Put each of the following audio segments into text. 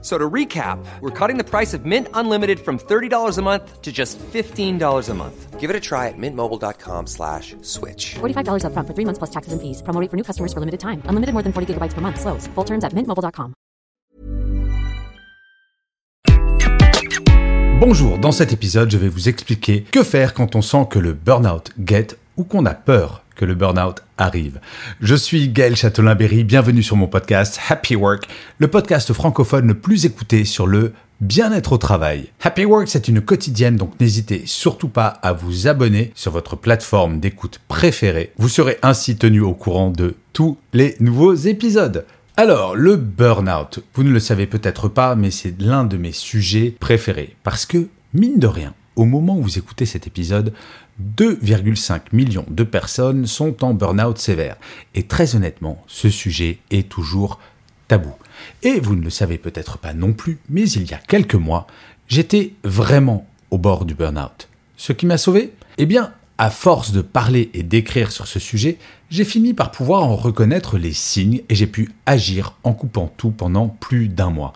So to recap, we're cutting the price of Mint Unlimited from $30 a month to just $15 a month. Give it a try at mintmobile.com slash switch. $45 upfront for three months plus taxes and fees. Promo rate for new customers for limited time. Unlimited more than 40 gigabytes per month. Slows. Full terms at mintmobile.com. Bonjour, dans cet épisode, je vais vous expliquer que faire quand on sent que le burn-out guette ou qu'on a peur que le burn-out arrive. Je suis Gaël Châtelain-Berry, bienvenue sur mon podcast Happy Work, le podcast francophone le plus écouté sur le bien-être au travail. Happy Work, c'est une quotidienne, donc n'hésitez surtout pas à vous abonner sur votre plateforme d'écoute préférée. Vous serez ainsi tenu au courant de tous les nouveaux épisodes. Alors, le burn-out, vous ne le savez peut-être pas, mais c'est l'un de mes sujets préférés. Parce que, mine de rien, au moment où vous écoutez cet épisode, 2,5 millions de personnes sont en burn-out sévère. Et très honnêtement, ce sujet est toujours tabou. Et vous ne le savez peut-être pas non plus, mais il y a quelques mois, j'étais vraiment au bord du burn-out. Ce qui m'a sauvé Eh bien, à force de parler et d'écrire sur ce sujet, j'ai fini par pouvoir en reconnaître les signes et j'ai pu agir en coupant tout pendant plus d'un mois.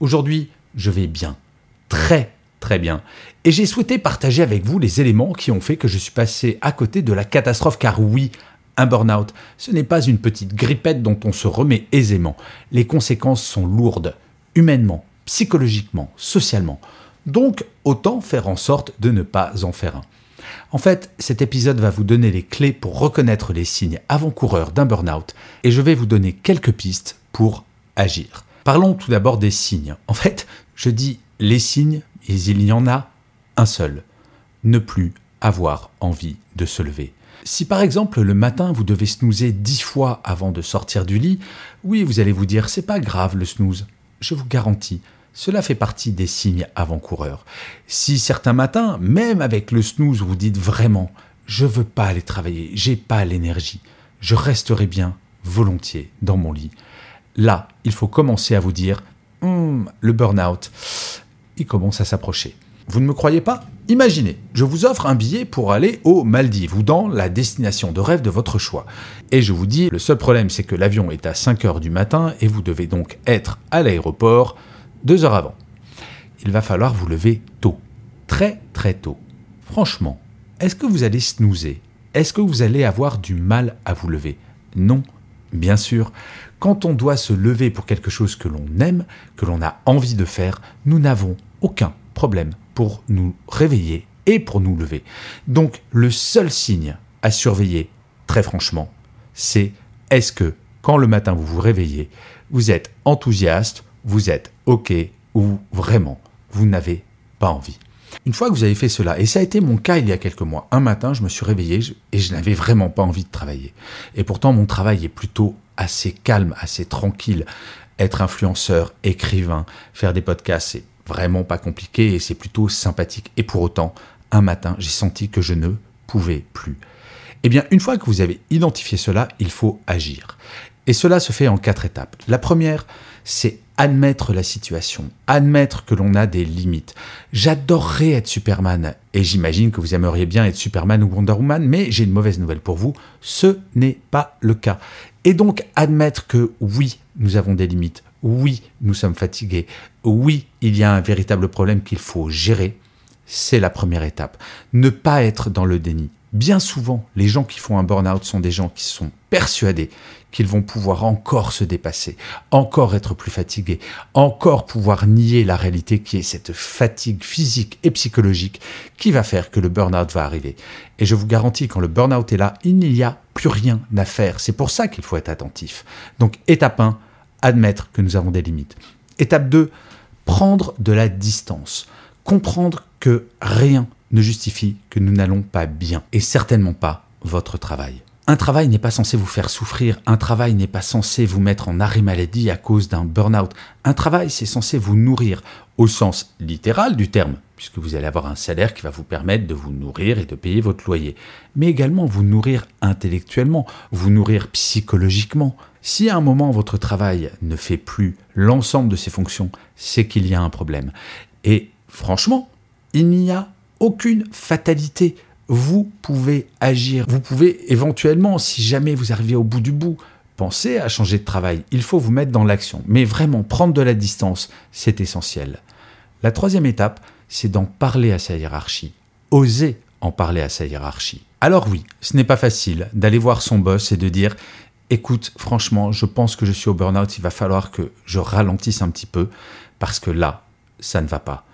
Aujourd'hui, je vais bien, très très bien, et j'ai souhaité partager avec vous les éléments qui ont fait que je suis passé à côté de la catastrophe car oui, un burn-out, ce n'est pas une petite grippette dont on se remet aisément. Les conséquences sont lourdes, humainement, psychologiquement, socialement. Donc, autant faire en sorte de ne pas en faire un. En fait, cet épisode va vous donner les clés pour reconnaître les signes avant-coureurs d'un burn-out et je vais vous donner quelques pistes pour agir. Parlons tout d'abord des signes. En fait, je dis les signes, et il y en a un seul. Ne plus avoir envie de se lever. Si par exemple le matin vous devez snoozer dix fois avant de sortir du lit, oui, vous allez vous dire c'est pas grave le snooze. Je vous garantis, cela fait partie des signes avant-coureurs. Si certains matins, même avec le snooze, vous dites vraiment je veux pas aller travailler, j'ai pas l'énergie, je resterai bien volontiers dans mon lit. Là, il faut commencer à vous dire hum, le burn-out, il commence à s'approcher. Vous ne me croyez pas? Imaginez, je vous offre un billet pour aller aux Maldives ou dans la destination de rêve de votre choix. Et je vous dis, le seul problème c'est que l'avion est à 5 heures du matin et vous devez donc être à l'aéroport 2 heures avant. Il va falloir vous lever tôt, très très tôt. Franchement, est-ce que vous allez snoozer? Est-ce que vous allez avoir du mal à vous lever? Non, bien sûr. Quand on doit se lever pour quelque chose que l'on aime, que l'on a envie de faire, nous n'avons aucun problème pour nous réveiller et pour nous lever. Donc le seul signe à surveiller, très franchement, c'est est-ce que quand le matin vous vous réveillez, vous êtes enthousiaste, vous êtes OK ou vraiment vous n'avez pas envie. Une fois que vous avez fait cela, et ça a été mon cas il y a quelques mois, un matin je me suis réveillé et je n'avais vraiment pas envie de travailler. Et pourtant mon travail est plutôt assez calme, assez tranquille. Être influenceur, écrivain, faire des podcasts, c'est vraiment pas compliqué et c'est plutôt sympathique. Et pour autant, un matin, j'ai senti que je ne pouvais plus. Eh bien, une fois que vous avez identifié cela, il faut agir. Et cela se fait en quatre étapes. La première, c'est admettre la situation, admettre que l'on a des limites. J'adorerais être Superman, et j'imagine que vous aimeriez bien être Superman ou Wonder Woman, mais j'ai une mauvaise nouvelle pour vous, ce n'est pas le cas. Et donc admettre que oui, nous avons des limites, oui, nous sommes fatigués, oui, il y a un véritable problème qu'il faut gérer, c'est la première étape. Ne pas être dans le déni. Bien souvent, les gens qui font un burn-out sont des gens qui sont persuadés qu'ils vont pouvoir encore se dépasser, encore être plus fatigués, encore pouvoir nier la réalité qui est cette fatigue physique et psychologique qui va faire que le burn-out va arriver. Et je vous garantis, quand le burn-out est là, il n'y a plus rien à faire. C'est pour ça qu'il faut être attentif. Donc, étape 1, admettre que nous avons des limites. Étape 2, prendre de la distance. Comprendre que rien ne justifie que nous n'allons pas bien, et certainement pas votre travail. Un travail n'est pas censé vous faire souffrir, un travail n'est pas censé vous mettre en arrêt maladie à cause d'un burn-out. Un travail, c'est censé vous nourrir au sens littéral du terme, puisque vous allez avoir un salaire qui va vous permettre de vous nourrir et de payer votre loyer, mais également vous nourrir intellectuellement, vous nourrir psychologiquement. Si à un moment votre travail ne fait plus l'ensemble de ses fonctions, c'est qu'il y a un problème. Et franchement, il n'y a aucune fatalité. Vous pouvez agir. Vous pouvez éventuellement, si jamais vous arrivez au bout du bout, penser à changer de travail. Il faut vous mettre dans l'action. Mais vraiment, prendre de la distance, c'est essentiel. La troisième étape, c'est d'en parler à sa hiérarchie. Oser en parler à sa hiérarchie. Alors oui, ce n'est pas facile d'aller voir son boss et de dire écoute, franchement, je pense que je suis au burn-out, il va falloir que je ralentisse un petit peu parce que là, ça ne va pas.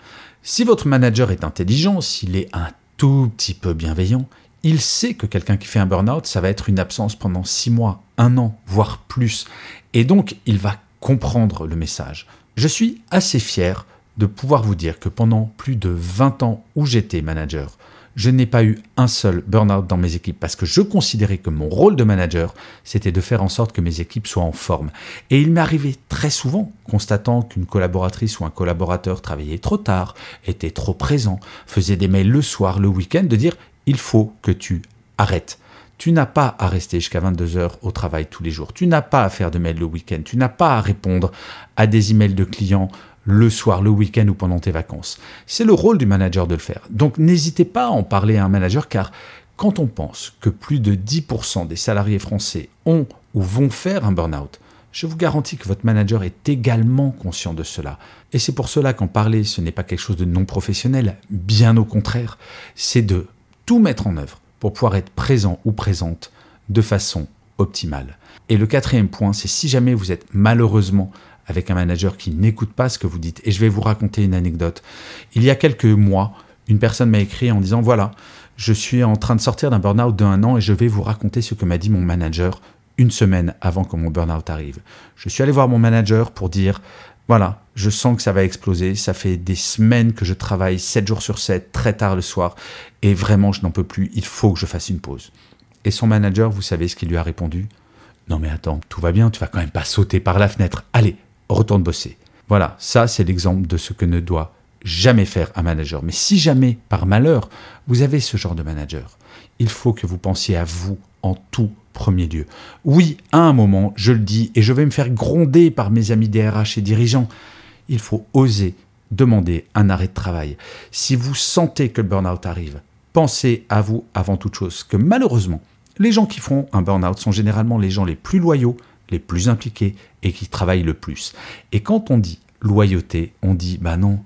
Si votre manager est intelligent, s'il est un tout petit peu bienveillant, il sait que quelqu'un qui fait un burn-out, ça va être une absence pendant six mois, un an, voire plus. Et donc, il va comprendre le message. Je suis assez fier de pouvoir vous dire que pendant plus de 20 ans où j'étais manager, je n'ai pas eu un seul burn-out dans mes équipes parce que je considérais que mon rôle de manager, c'était de faire en sorte que mes équipes soient en forme. Et il m'est arrivé très souvent, constatant qu'une collaboratrice ou un collaborateur travaillait trop tard, était trop présent, faisait des mails le soir, le week-end, de dire il faut que tu arrêtes. Tu n'as pas à rester jusqu'à 22 heures au travail tous les jours. Tu n'as pas à faire de mails le week-end. Tu n'as pas à répondre à des emails de clients le soir, le week-end ou pendant tes vacances. C'est le rôle du manager de le faire. Donc n'hésitez pas à en parler à un manager car quand on pense que plus de 10% des salariés français ont ou vont faire un burn-out, je vous garantis que votre manager est également conscient de cela. Et c'est pour cela qu'en parler, ce n'est pas quelque chose de non professionnel, bien au contraire, c'est de tout mettre en œuvre pour pouvoir être présent ou présente de façon optimale. Et le quatrième point, c'est si jamais vous êtes malheureusement avec un manager qui n'écoute pas ce que vous dites. Et je vais vous raconter une anecdote. Il y a quelques mois, une personne m'a écrit en disant, voilà, je suis en train de sortir d'un burn-out d'un an et je vais vous raconter ce que m'a dit mon manager une semaine avant que mon burn-out arrive. Je suis allé voir mon manager pour dire, voilà, je sens que ça va exploser, ça fait des semaines que je travaille 7 jours sur 7, très tard le soir, et vraiment je n'en peux plus, il faut que je fasse une pause. Et son manager, vous savez ce qu'il lui a répondu? Non mais attends, tout va bien, tu vas quand même pas sauter par la fenêtre, allez, retourne bosser. Voilà, ça c'est l'exemple de ce que ne doit jamais faire un manager. Mais si jamais, par malheur, vous avez ce genre de manager, il faut que vous pensiez à vous en tout premier lieu. Oui, à un moment, je le dis, et je vais me faire gronder par mes amis DRH et dirigeants, il faut oser demander un arrêt de travail. Si vous sentez que le burn-out arrive, pensez à vous avant toute chose, que malheureusement, les gens qui font un burn-out sont généralement les gens les plus loyaux, les plus impliqués et qui travaillent le plus. Et quand on dit loyauté, on dit bah non,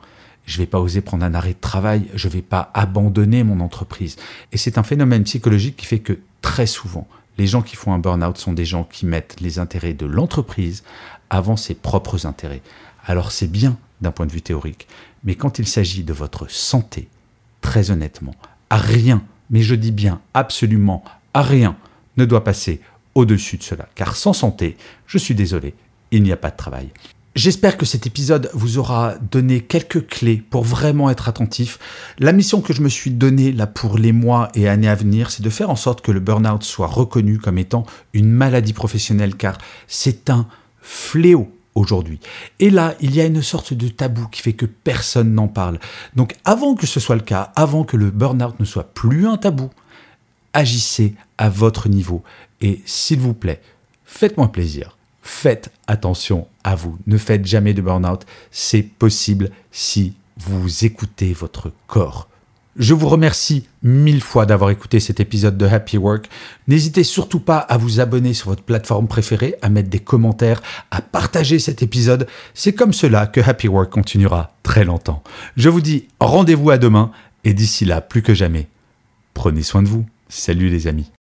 je vais pas oser prendre un arrêt de travail, je vais pas abandonner mon entreprise. Et c'est un phénomène psychologique qui fait que très souvent, les gens qui font un burn-out sont des gens qui mettent les intérêts de l'entreprise avant ses propres intérêts. Alors c'est bien d'un point de vue théorique, mais quand il s'agit de votre santé, très honnêtement, à rien, mais je dis bien absolument à rien, ne doit passer au-dessus de cela. Car sans santé, je suis désolé, il n'y a pas de travail. J'espère que cet épisode vous aura donné quelques clés pour vraiment être attentif. La mission que je me suis donnée là pour les mois et années à venir, c'est de faire en sorte que le burn-out soit reconnu comme étant une maladie professionnelle car c'est un fléau aujourd'hui. Et là, il y a une sorte de tabou qui fait que personne n'en parle. Donc avant que ce soit le cas, avant que le burn-out ne soit plus un tabou, agissez à votre niveau. Et s'il vous plaît, faites-moi plaisir. Faites attention à vous. Ne faites jamais de burn-out. C'est possible si vous écoutez votre corps. Je vous remercie mille fois d'avoir écouté cet épisode de Happy Work. N'hésitez surtout pas à vous abonner sur votre plateforme préférée, à mettre des commentaires, à partager cet épisode. C'est comme cela que Happy Work continuera très longtemps. Je vous dis rendez-vous à demain et d'ici là, plus que jamais, prenez soin de vous. Salut les amis.